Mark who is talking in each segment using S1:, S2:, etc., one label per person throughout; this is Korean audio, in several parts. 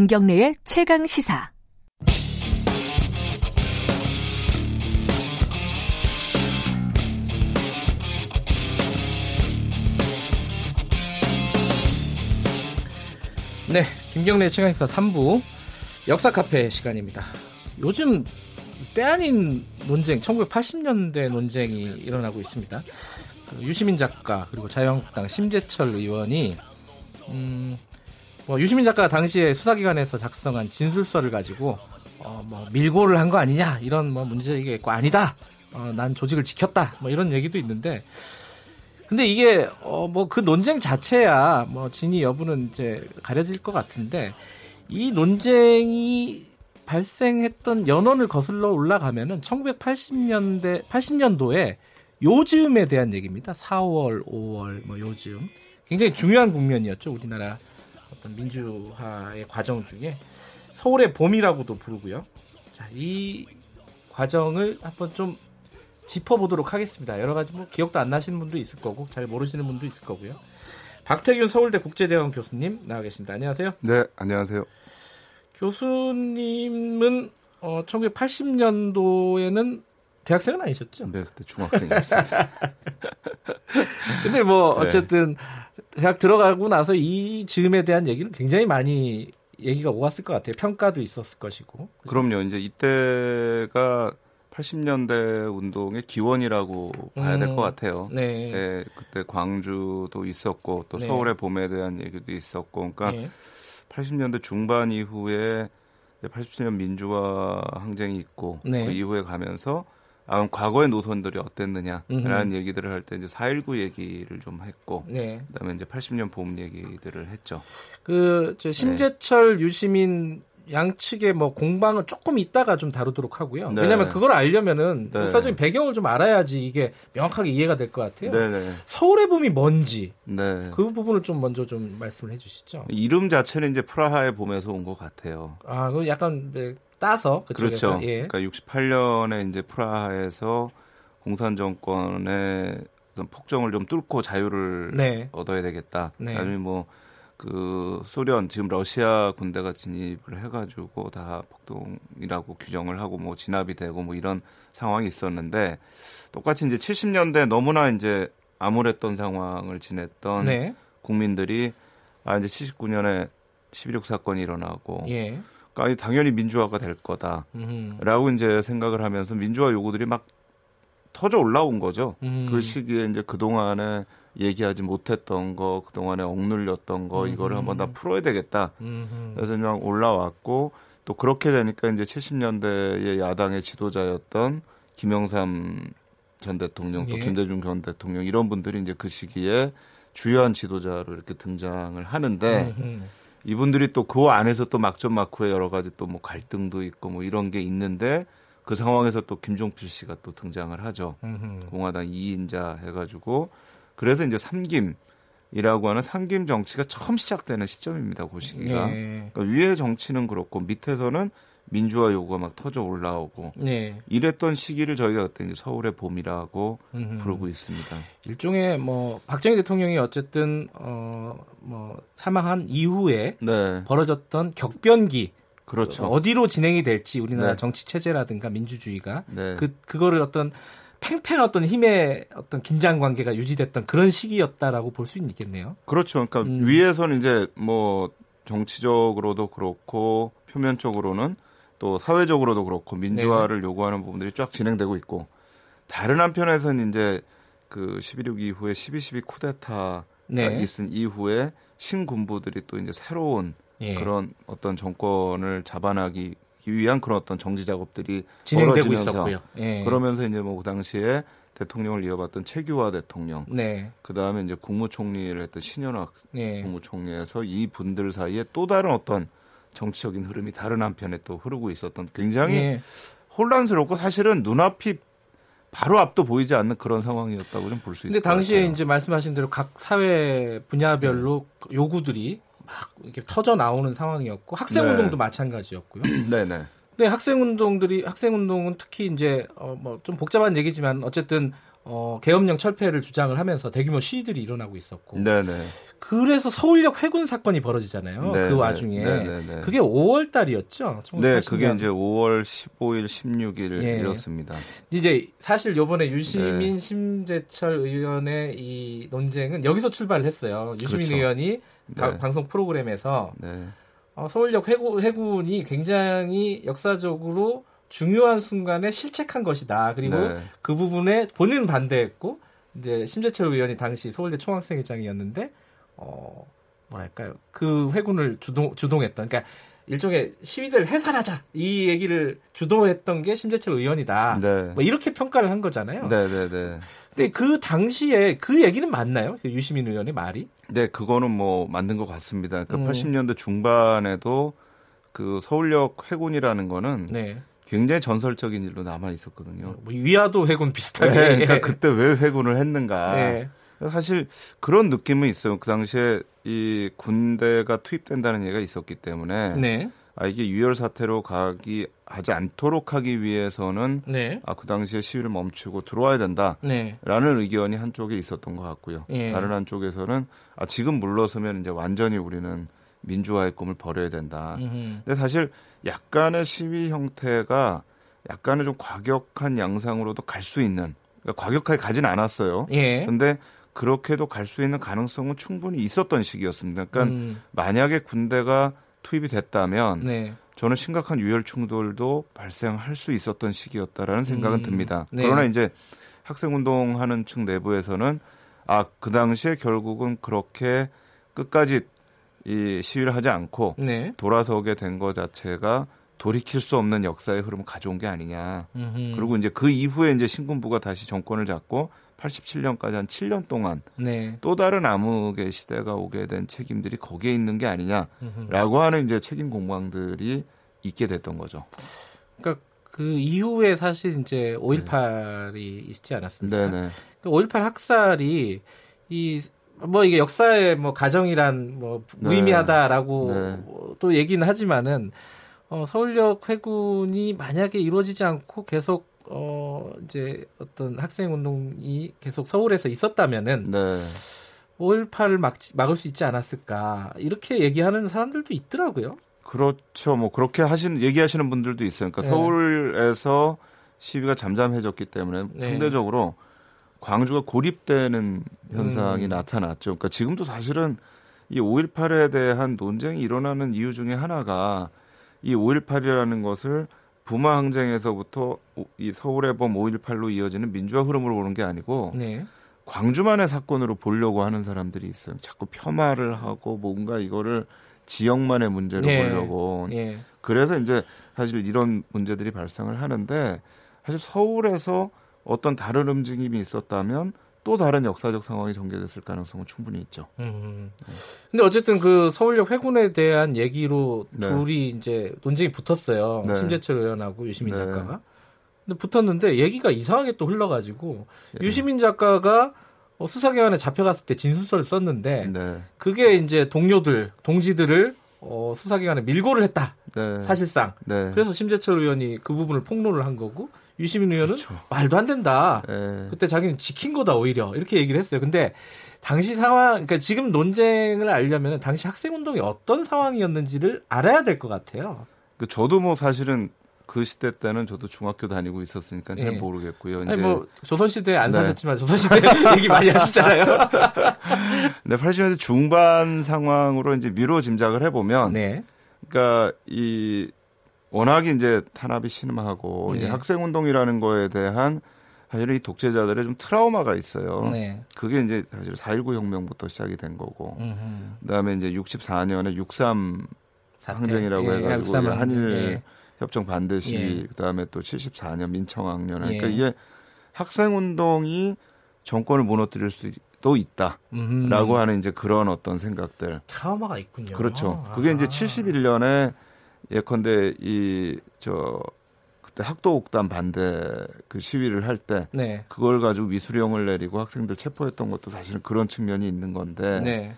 S1: 김경래의 최강 시사.
S2: 네, 김경래 최강시사 3부 역사 카페 시간입니다. 요즘 때 아닌 논쟁, 1980년대 논쟁이 일어나고 있습니다. 그 유시민 작가 그리고 자유한국당 심재철 의원이 음, 뭐 유시민 작가가 당시에 수사기관에서 작성한 진술서를 가지고 어, 뭐 밀고를 한 거 아니냐 이런 뭐 문제가 있고 아니다. 어, 난 조직을 지켰다. 뭐 이런 얘기도 있는데 근데 이게 어 뭐 그 논쟁 자체야 뭐 진위 여부는 이제 가려질 것 같은데 이 논쟁이 발생했던 연원을 거슬러 올라가면은 1980년대 80년도에 요즘에 대한 얘기입니다. 4월, 5월 뭐 요즘 굉장히 중요한 국면이었죠. 우리나라 어떤 민주화의 과정 중에 서울의 봄이라고도 부르고요. 자, 이 과정을 한번 좀 짚어보도록 하겠습니다. 여러 가지 뭐 기억도 안 나시는 분도 있을 거고 잘 모르시는 분도 있을 거고요. 박태균 서울대 국제대학원 교수님 나와 계십니다. 안녕하세요.
S3: 네, 안녕하세요.
S2: 교수님은 어, 1980년도에는 대학생은 아니셨죠?
S3: 네, 그때 중학생이었습니다.
S2: 근데 뭐 어쨌든 대학 들어가고 나서 이 즈음에 대한 얘기는 굉장히 많이 얘기가 오갔을 것 같아요. 평가도 있었을 것이고.
S3: 그럼요. 이제 이때가 80년대 운동의 기원이라고 봐야 될것
S2: 음,
S3: 같아요.
S2: 네.
S3: 네, 그때 광주도 있었고 또
S2: 네.
S3: 서울의 봄에 대한 얘기도 있었고, 그러니까
S2: 예.
S3: 80년대 중반 이후에 이제 87년 민주화 항쟁이 있고
S2: 네.
S3: 그 이후에 가면서 아, 그럼 과거의 노선들이 어땠느냐라는. 얘기들을 할 때 이제 4.19 얘기를 좀 했고
S2: 네.
S3: 그다음에 이제 80년 봄 얘기들을 했죠.
S2: 그, 저, 심재철, 유시민 양측의 뭐 공방은 조금 있다가 좀 다루도록 하고요.
S3: 네.
S2: 왜냐면 그걸 알려면은
S3: 네.
S2: 역사적인 배경을 좀 알아야지 이게 명확하게 이해가 될 것 같아요.
S3: 네네.
S2: 서울의 봄이 뭔지
S3: 네.
S2: 그 부분을 좀 먼저 좀 말씀을 해주시죠.
S3: 이름 자체는 이제 프라하의 봄에서 온 것 같아요.
S2: 아, 그 약간 네, 따서 그쪽에서
S3: 그렇죠.
S2: 예.
S3: 그러니까 68년에 이제 프라하에서 공산 정권의 어떤 폭정을 좀 뚫고 자유를
S2: 네.
S3: 얻어야 되겠다.
S2: 네.
S3: 아니면 뭐그 소련 지금 러시아 군대가 진입을 해가지고 다 폭동이라고 규정을 하고 뭐 진압이 되고 뭐 이런 상황이 있었는데 똑같이 이제 70년대 너무나 이제 암울했던 상황을 지냈던
S2: 네.
S3: 국민들이 아 이제 79년에 11.6 사건이 일어나고
S2: 예.
S3: 그러니까 당연히 민주화가 될 거다라고
S2: 음.
S3: 이제 생각을 하면서 민주화 요구들이 막 터져 올라온 거죠.
S2: 음.
S3: 그 시기에 이제 그 동안에 얘기하지 못했던 거, 그 동안에 억눌렸던 거 이거를 한번 다 풀어야 되겠다.
S2: 음.
S3: 그래서 그냥 올라왔고 또 그렇게 되니까 이제 70년대의 야당의 지도자였던 김영삼 전 대통령 또
S2: 예.
S3: 김대중 전 대통령 이런 분들이 이제 그 시기에 주요한 지도자로 이렇게 등장을 하는데
S2: 음.
S3: 이분들이 또 그 안에서 또 막전 막후에 여러 가지 또 뭐 갈등도 있고 뭐 이런 게 있는데 그 상황에서 또 김종필 씨가 또 등장을 하죠.
S2: 음.
S3: 공화당 2인자 해가지고 그래서 이제 삼김이라고 하는 삼김 정치가 처음 시작되는 시점입니다. 그 시기가.
S2: 예.
S3: 그러니까 위의 정치는 그렇고 밑에서는 민주화 요구가 막 터져 올라오고
S2: 네.
S3: 이랬던 시기를 저희가 그때 이제 서울의 봄이라고
S2: 음.
S3: 부르고 있습니다.
S2: 일종의 뭐 박정희 대통령이 어쨌든 어뭐 사망한 이후에
S3: 네,
S2: 벌어졌던 격변기
S3: 그렇죠.
S2: 어디로 진행이 될지 우리나라
S3: 네.
S2: 정치 체제라든가 민주주의가
S3: 네.
S2: 그 그거를 어떤 팽팽한 어떤 힘의 어떤 긴장 관계가 유지됐던 그런 시기였다라고 볼 수 있겠네요.
S3: 그렇죠. 그러니까
S2: 음.
S3: 위에서는 이제 뭐 정치적으로도 그렇고 표면적으로는 또 사회적으로도 그렇고 민주화를 요구하는 부분들이 쫙 진행되고 있고 다른 한편에서는 이제 그 11.6 이후에 12.12 쿠데타가
S2: 네.
S3: 있은 이후에 신군부들이 또 이제 새로운
S2: 예.
S3: 그런 어떤 정권을 잡아나기 위한 그런 어떤 정지 작업들이
S2: 진행되고 있었고요. 예.
S3: 그러면서 이제 뭐 그 당시에 대통령을 이어봤던 최규화 대통령
S2: 네.
S3: 그 다음에 이제 국무총리를 했던 신현학
S2: 네.
S3: 국무총리에서 이 분들 사이에 또 다른 어떤 정치적인 흐름이 다른 한편에 또 흐르고 있었던 굉장히
S2: 예.
S3: 혼란스럽고 사실은 눈앞이 바로 앞도 보이지 않는 그런 상황이었다고 좀 볼 수 있을
S2: 근데
S3: 것
S2: 당시에. 이제 말씀하신 대로 각 사회 분야별로 요구들이 막 이렇게 터져 나오는 상황이었고 학생
S3: 네.
S2: 운동도 마찬가지였고요.
S3: 네 네.
S2: 근데 학생 운동들이 학생 운동은 특히 이제 어 뭐 좀 복잡한 얘기지만 어쨌든 어, 계엄령 철폐를 주장을 하면서 대규모 시위들이 일어나고 있었고
S3: 네네.
S2: 그래서 서울역 회군 사건이 벌어지잖아요.
S3: 네,
S2: 그 와중에
S3: 네, 네, 네.
S2: 그게 5월 달이었죠.
S3: 네, 그게 이제 5월 15일, 16일
S2: 예.
S3: 이렇습니다.
S2: 이제 사실 요번에 유시민
S3: 네.
S2: 심재철 의원의 이 논쟁은 여기서 출발을 했어요. 유시민
S3: 그렇죠.
S2: 의원이 바-
S3: 네.
S2: 방송 프로그램에서
S3: 네.
S2: 어, 서울역 회군, 회군이 굉장히 역사적으로 중요한 순간에 실책한 것이다. 그리고
S3: 네.
S2: 그 부분에 본인은 반대했고 이제 심재철 의원이 당시 서울대 총학생회장이었는데 어 뭐랄까요 그 회군을 주동 주동했던 그러니까 일종의 시위대를 해산하자 이 얘기를 주도했던 게 심재철 의원이다.
S3: 네.
S2: 뭐 이렇게 평가를 한 거잖아요.
S3: 네, 네, 네.
S2: 근데 그 당시에 그 얘기는 맞나요? 그 유시민 의원의 말이?
S3: 네, 그거는 뭐 맞는 것 같습니다. 그러니까
S2: 음.
S3: 80년대 중반에도 그 서울역 회군이라는 거는
S2: 네.
S3: 굉장히 전설적인 일로 남아 있었거든요.
S2: 뭐 위화도 회군 비슷하게.
S3: 네, 그러니까 그때 왜 회군을 했는가?
S2: 네.
S3: 사실 그런 느낌은 있어요. 그 당시에 이 군대가 투입된다는 얘기가 있었기 때문에
S2: 네.
S3: 아 이게 유혈 사태로 가기 하지 않도록 하기 위해서는
S2: 네.
S3: 아그 당시에 시위를 멈추고 들어와야 된다.
S2: 네.
S3: 라는 의견이 한쪽에 있었던 것 같고요.
S2: 예.
S3: 다른 한쪽에서는 아 지금 물러서면 이제 완전히 우리는 민주화의 꿈을 버려야 된다.
S2: 음흠.
S3: 근데 사실 약간의 시위 형태가 약간의 좀 과격한 양상으로도 갈 수 있는 그러니까 과격하게 가진 않았어요.
S2: 예.
S3: 근데 그렇게도 갈 수 있는 가능성은 충분히 있었던 시기였습니다. 그러니까
S2: 음,
S3: 만약에 군대가 투입이 됐다면
S2: 네.
S3: 저는 심각한 유혈 충돌도 발생할 수 있었던 시기였다라는 생각은
S2: 음,
S3: 듭니다.
S2: 네.
S3: 그러나 이제 학생 운동하는 측 내부에서는 아 그 당시에 결국은 그렇게 끝까지 이 시위를 하지 않고
S2: 네.
S3: 돌아서게 된 것 자체가 돌이킬 수 없는 역사의 흐름을 가져온 게 아니냐.
S2: 음흠.
S3: 그리고 이제 그 이후에 이제 신군부가 다시 정권을 잡고 87년까지 한 7년 동안
S2: 네.
S3: 또 다른 암흑의 시대가 오게 된 책임들이 거기에 있는 게 아니냐라고. 하는 이제 책임 공방들이 있게 됐던 거죠.
S2: 그러니까 그 이후에 사실 이제 5.18이 있지 않았습니까?
S3: 네 네.
S2: 그5.18 학살이 이 뭐 이게 역사의 뭐 가정이란 뭐
S3: 네.
S2: 무의미하다라고
S3: 네.
S2: 또 얘기는 하지만은 어 서울역 회군이 만약에 이루어지지 않고 계속 어 이제 어떤 학생 운동이 계속 서울에서 있었다면은
S3: 네.
S2: 5.18을 막, 막을 수 있지 않았을까 이렇게 얘기하는 사람들도 있더라고요.
S3: 그렇죠. 뭐 그렇게 하신 얘기하시는 분들도 있어요. 그러니까
S2: 네.
S3: 서울에서 시위가 잠잠해졌기 때문에
S2: 네.
S3: 상대적으로 광주가 고립되는 현상이
S2: 음.
S3: 나타났죠. 그러니까 지금도 사실은 이 5.18에 대한 논쟁이 일어나는 이유 중에 하나가 이 5.18이라는 것을 부마 항쟁에서부터 오- 이 서울의 범 5.18로 이어지는 민주화 흐름으로 보는 게 아니고
S2: 네.
S3: 광주만의 사건으로 보려고 하는 사람들이 있어요. 자꾸 폄하를 하고 뭔가 이거를 지역만의 문제로
S2: 네.
S3: 보려고.
S2: 예.
S3: 그래서 이제 사실 이런 문제들이 발생을 하는데 사실 서울에서 어떤 다른 움직임이 있었다면 또 다른 역사적 상황이 전개됐을 가능성은 충분히 있죠.
S2: 음. 근데 어쨌든 그 서울역 회군에 대한 얘기로
S3: 네.
S2: 둘이 이제 논쟁이 붙었어요.
S3: 네.
S2: 심재철 의원하고 유시민
S3: 네.
S2: 작가가. 근데 붙었는데 얘기가 이상하게 또 흘러가지고
S3: 예.
S2: 유시민 작가가 어, 수사기관에 잡혀갔을 때 진술서를 썼는데
S3: 네.
S2: 그게 이제 동료들, 동지들을 어, 수사기관에 밀고를 했다.
S3: 네.
S2: 사실상.
S3: 네.
S2: 그래서 심재철 의원이 그 부분을 폭로를 한 거고 유시민 의원은
S3: 그렇죠.
S2: 말도 안 된다.
S3: 네.
S2: 그때 자기는 지킨 거다 오히려 이렇게 얘기를 했어요. 근데 당시 상황, 그러니까 지금 논쟁을 알려면 당시 학생 운동이 어떤 상황이었는지를 알아야 될 것 같아요.
S3: 그 저도 뭐 사실은 그 시대 때는 저도 중학교 다니고 있었으니까 잘
S2: 예.
S3: 모르겠고요. 이제
S2: 뭐 조선 시대에 안
S3: 네.
S2: 사셨지만 조선 시대 얘기 많이 하시잖아요.
S3: 네, 80년대 중반 상황으로 이제 미로 짐작을 해보면,
S2: 네,
S3: 그러니까 이 워낙에 이제 탄압이 심하고
S2: 네.
S3: 이 학생 운동이라는 거에 대한 사실 이 독재자들의 좀 트라우마가 있어요.
S2: 네.
S3: 그게 이제 사실 4.19 혁명부터 시작이 된 거고,
S2: 음흠.
S3: 그다음에 이제 64년에 63
S2: 사태.
S3: 항쟁이라고
S2: 예,
S3: 해가지고. 한일
S2: 예.
S3: 협정 반대 시위,
S2: 예.
S3: 그다음에 또 74년 민청학년, 그러니까
S2: 예.
S3: 이게 학생 운동이 정권을 무너뜨릴 수도 있다라고
S2: 음흠.
S3: 하는 이제 그런 어떤 생각들.
S2: 트라우마가 있군요.
S3: 그렇죠. 그게 이제
S2: 아하.
S3: 71년에 예컨대 이 저 그때 학도옥단 반대 그 시위를 할때
S2: 네,
S3: 그걸 가지고 위수령을 내리고 학생들 체포했던 것도 사실은 그런 측면이 있는 건데
S2: 네,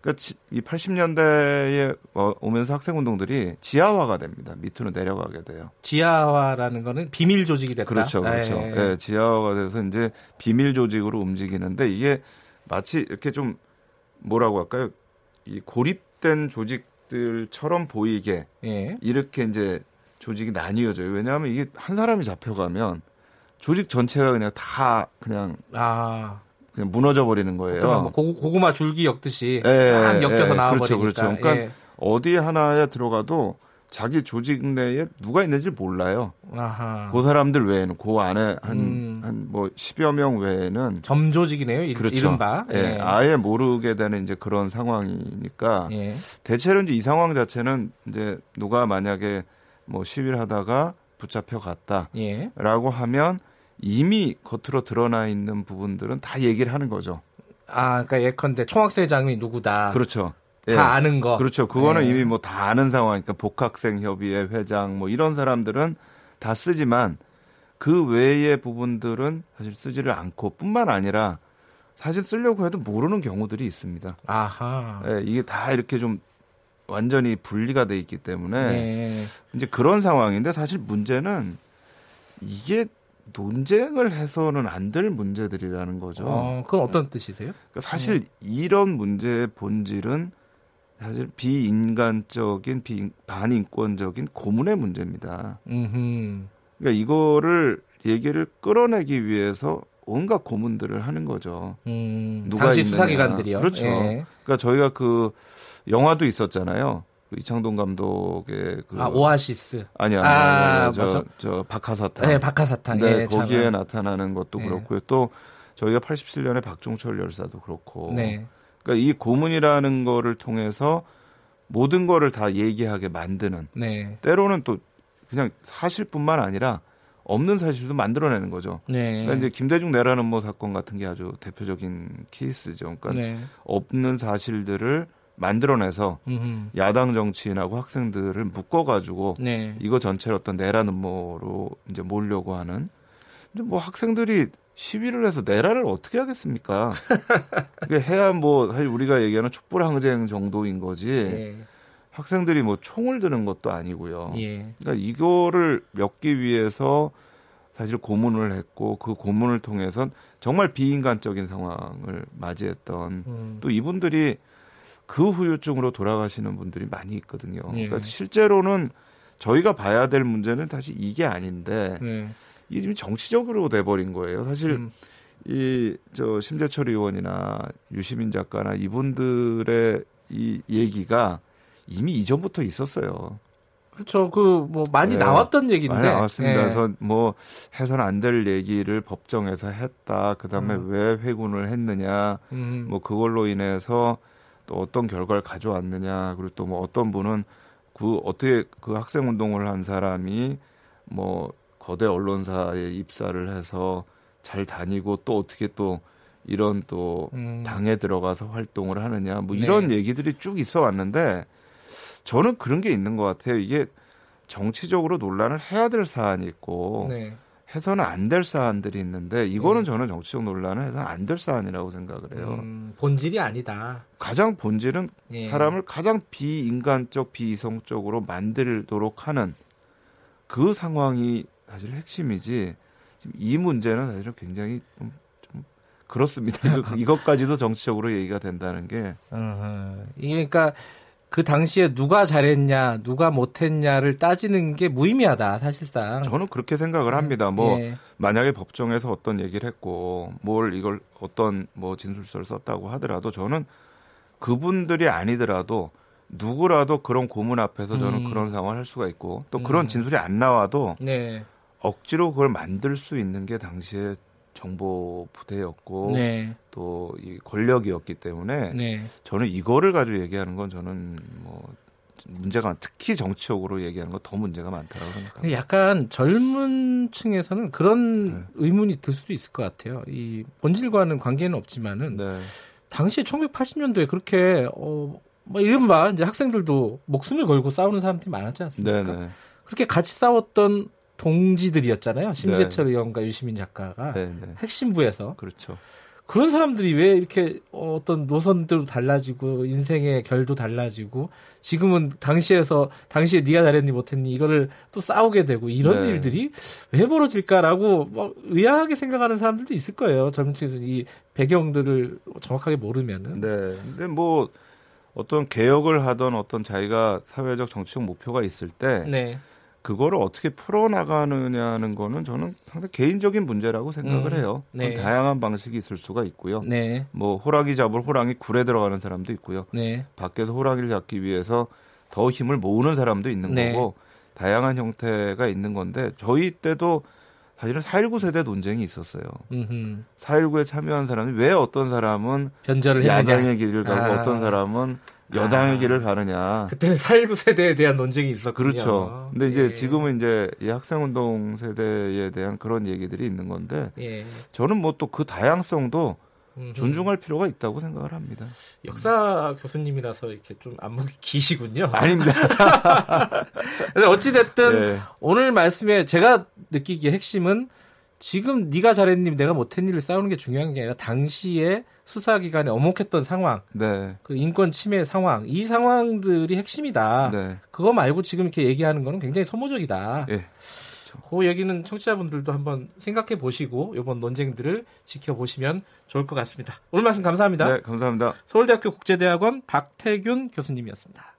S3: 그러니까 이 80년대에 오면서 학생 운동들이 지하화가 됩니다. 밑으로 내려가게 돼요.
S2: 지하화라는 거는 비밀 조직이 됐다.
S3: 그렇죠, 그렇죠. 예, 네, 지하화가 돼서 이제 비밀 조직으로 움직이는데 이게 마치 이렇게 좀 뭐라고 할까요? 이 고립된 조직 들처럼 보이게 예. 이렇게 이제 조직이 나뉘어져요. 왜냐하면 이게 한 사람이 잡혀가면 조직 전체가 그냥 다 그냥 아. 그냥 무너져 버리는 거예요.
S2: 뭐 고, 구마 줄기 엮듯이 예, 딱 엮여서 예, 나와버리니까.
S3: 그렇죠, 그렇죠. 그러니까 예. 어디 하나에 들어가도 자기 조직 내에 누가 있는지 몰라요. 아하. 그 사람들 외에는 그 안에 한 한뭐 음. 10여 명 외에는
S2: 점조직이네요. 그렇죠. 이른바.
S3: 예. 예. 아예 모르게 되는 이제 그런 상황이니까 예. 대체로 이제 이 상황 자체는 이제 누가 만약에 뭐 시위를 하다가 붙잡혀 갔다라고 예. 하면 이미 겉으로 드러나 있는 부분들은 다 얘기를 하는 거죠.
S2: 아, 그러니까 예컨대 총학생회장이 누구다.
S3: 그렇죠.
S2: 다 예. 아는 거.
S3: 그렇죠. 그거는 예. 이미 뭐 다 아는 상황이니까 복학생 협의회 회장 뭐 이런 사람들은 다 쓰지만 그 외의 부분들은 사실 쓰지를 않고 뿐만 아니라 사실 쓰려고 해도 모르는 경우들이 있습니다. 아하. 예, 이게 다 이렇게 좀 완전히 분리가 돼 있기 때문에 네. 이제 그런 상황인데 사실 문제는 이게 논쟁을 해서는 안 될 문제들이라는 거죠.
S2: 어, 그건 어떤 뜻이세요?
S3: 그러니까 사실 네. 이런 문제의 본질은 사실 비인간적인 비, 반인권적인 고문의 문제입니다. 음흠. 그러니까 이거를 얘기를 끌어내기 위해서 온갖 고문들을 하는 거죠.
S2: 음, 누가 당시 수사기관들이요.
S3: 그렇죠. 예. 그러니까 저희가 그 영화도 있었잖아요. 그 이창동 감독의 그
S2: 아, 오아시스
S3: 아니야 아, 저, 저 박하사탕
S2: 네 박하사탕
S3: 네 예, 거기에 참 나타나는 것도 네. 그렇고요 또 저희가 87년에 박종철 열사도 그렇고 네. 그러니까 이 고문이라는 거를 통해서 모든 거를 다 얘기하게 만드는 네. 때로는 또 그냥 사실뿐만 아니라 없는 사실도 만들어내는 거죠. 네. 그러니까 이제 김대중 내라는 뭐 사건 같은 게 아주 대표적인 케이스죠. 그러니까 네. 없는 사실들을 만들어내서 음흠. 야당 정치인하고 학생들을 묶어가지고 네. 이거 전체를 어떤 내란 음모로 이제 몰려고 하는. 근데 뭐 학생들이 시위를 해서 내란을 어떻게 하겠습니까? 그게 해야 뭐 사실 우리가 얘기하는 촛불 항쟁 정도인 거지. 네. 학생들이 뭐 총을 드는 것도 아니고요. 예. 그러니까 이거를 엮기 위해서 사실 고문을 했고 그 고문을 통해선 정말 비인간적인 상황을 맞이했던 음. 또 이분들이 그 후유증으로 돌아가시는 분들이 많이 있거든요. 예. 그러니까 실제로는 저희가 봐야 될 문제는 사실 이게 아닌데 예. 이게 지금 정치적으로 돼버린 거예요. 사실 음. 이저 심재철 의원이나 유시민 작가나 이분들의 이 얘기가 이미 이전부터 있었어요.
S2: 그렇죠. 그 뭐 많이 네. 나왔던 얘기인데 많이
S3: 나왔습니다. 네. 그래서 뭐 해서는 안될 얘기를 법정에서 했다. 그다음에 음. 왜 회군을 했느냐. 음. 뭐 그걸로 인해서 또 어떤 결과를 가져왔느냐 그리고 또 뭐 어떤 분은 그 어떻게 그 학생 운동을 한 사람이 뭐 거대 언론사에 입사를 해서 잘 다니고 또 어떻게 또 이런 또 음. 당에 들어가서 활동을 하느냐 뭐 이런 네. 얘기들이 쭉 있어 왔는데 저는 그런 게 있는 것 같아요. 이게 정치적으로 논란을 해야 될 사안이 있고 네. 해서는 안 될 사안들이 있는데 이거는 네. 저는 정치적 논란은 해서는 안 될 사안이라고 생각을 해요. 음,
S2: 본질이 아니다.
S3: 가장 본질은 예. 사람을 가장 비인간적, 비이성적으로 만들도록 하는 그 상황이 사실 핵심이지. 지금 이 문제는 사실은 굉장히 좀, 좀 그렇습니다. 이것까지도 정치적으로 얘기가 된다는 게.
S2: 이게 그러니까 그 당시에 누가 잘했냐, 누가 못했냐를 따지는 게 무의미하다, 사실상.
S3: 저는 그렇게 생각을 합니다. 뭐, 예. 만약에 법정에서 어떤 얘기를 했고, 뭘 이걸 어떤 뭐 진술서를 썼다고 하더라도 저는 그분들이 아니더라도 누구라도 그런 고문 앞에서 저는 음. 그런 상황을 할 수가 있고, 또 그런 음. 진술이 안 나와도 네. 억지로 그걸 만들 수 있는 게 당시에 정보 부대였고 네. 또이 권력이었기 때문에 네. 저는 이거를 가지고 얘기하는 건 저는 뭐 문제가 특히 정치적으로 얘기하는 건더 문제가 많다고 생각합니다.
S2: 약간 젊은 층에서는 그런 네. 의문이 들 수도 있을 것 같아요. 이 본질과는 관계는 없지만은 네. 당시에 1980년도에 그렇게 어, 뭐 이른바 이제 학생들도 목숨을 걸고 싸우는 사람들이 많았지 않습니까? 네네. 네. 그렇게 같이 싸웠던 동지들이었잖아요. 심재철 네. 의원과 유시민 작가가 네, 네. 핵심부에서.
S3: 그렇죠.
S2: 그런 사람들이 왜 이렇게 어떤 노선도 달라지고 인생의 결도 달라지고 지금은 당시에서 당시에 네가 잘했니 못했니 이거를 또 싸우게 되고 이런
S3: 네.
S2: 일들이 왜 벌어질까라고 뭐 의아하게 생각하는 사람들도 있을 거예요. 젊은 층에서 이 배경들을 정확하게 모르면은.
S3: 네. 근데 뭐 어떤 개혁을 하던 어떤 자기가 사회적 정치적 목표가 있을 때
S2: 네.
S3: 그거를 어떻게 풀어나가느냐는 거는 저는 상당히 개인적인 문제라고 생각을
S2: 음,
S3: 해요.
S2: 네.
S3: 다양한 방식이 있을 수가 있고요.
S2: 네.
S3: 뭐 호랑이 잡을 호랑이 굴에 들어가는 사람도 있고요.
S2: 네.
S3: 밖에서 호랑이를 잡기 위해서 더 힘을 모으는 사람도 있는
S2: 네.
S3: 거고 다양한 형태가 있는 건데 저희 때도 사실은 4.19 세대 논쟁이 있었어요.
S2: 음흠.
S3: 4.19에 참여한 사람이 왜 어떤 사람은
S2: 변절을 했느냐.
S3: 야당의 길을 가고
S2: 아.
S3: 어떤 사람은 여당의
S2: 아.
S3: 길을 가느냐.
S2: 그때는 4.19 세대에 대한 논쟁이 있었군요.
S3: 그렇죠. 근데 이제
S2: 예.
S3: 지금은 이제 이 학생운동 세대에 대한 그런 얘기들이 있는 건데
S2: 예.
S3: 저는 뭐 또 그 다양성도. 존중할 필요가 있다고 생각을 합니다.
S2: 역사 교수님이라서 이렇게 좀 안목이 기시군요.
S3: 아닙니다.
S2: 근데 어찌 됐든
S3: 네.
S2: 오늘 말씀에 제가 느끼기에 핵심은 지금 네가 잘했니 내가 못했니를 싸우는 게 중요한 게 아니라 당시에 수사기관에 어목했던 상황,
S3: 네.
S2: 그 인권 침해 상황, 이 상황들이 핵심이다.
S3: 네.
S2: 그거 말고 지금 이렇게 얘기하는 거는 굉장히 소모적이다.
S3: 예.
S2: 그 얘기는 청취자분들도 한번 생각해 보시고 이번 논쟁들을 지켜보시면 좋을 것 같습니다. 오늘 말씀 감사합니다.
S3: 네, 감사합니다.
S2: 서울대학교 국제대학원 박태균 교수님이었습니다.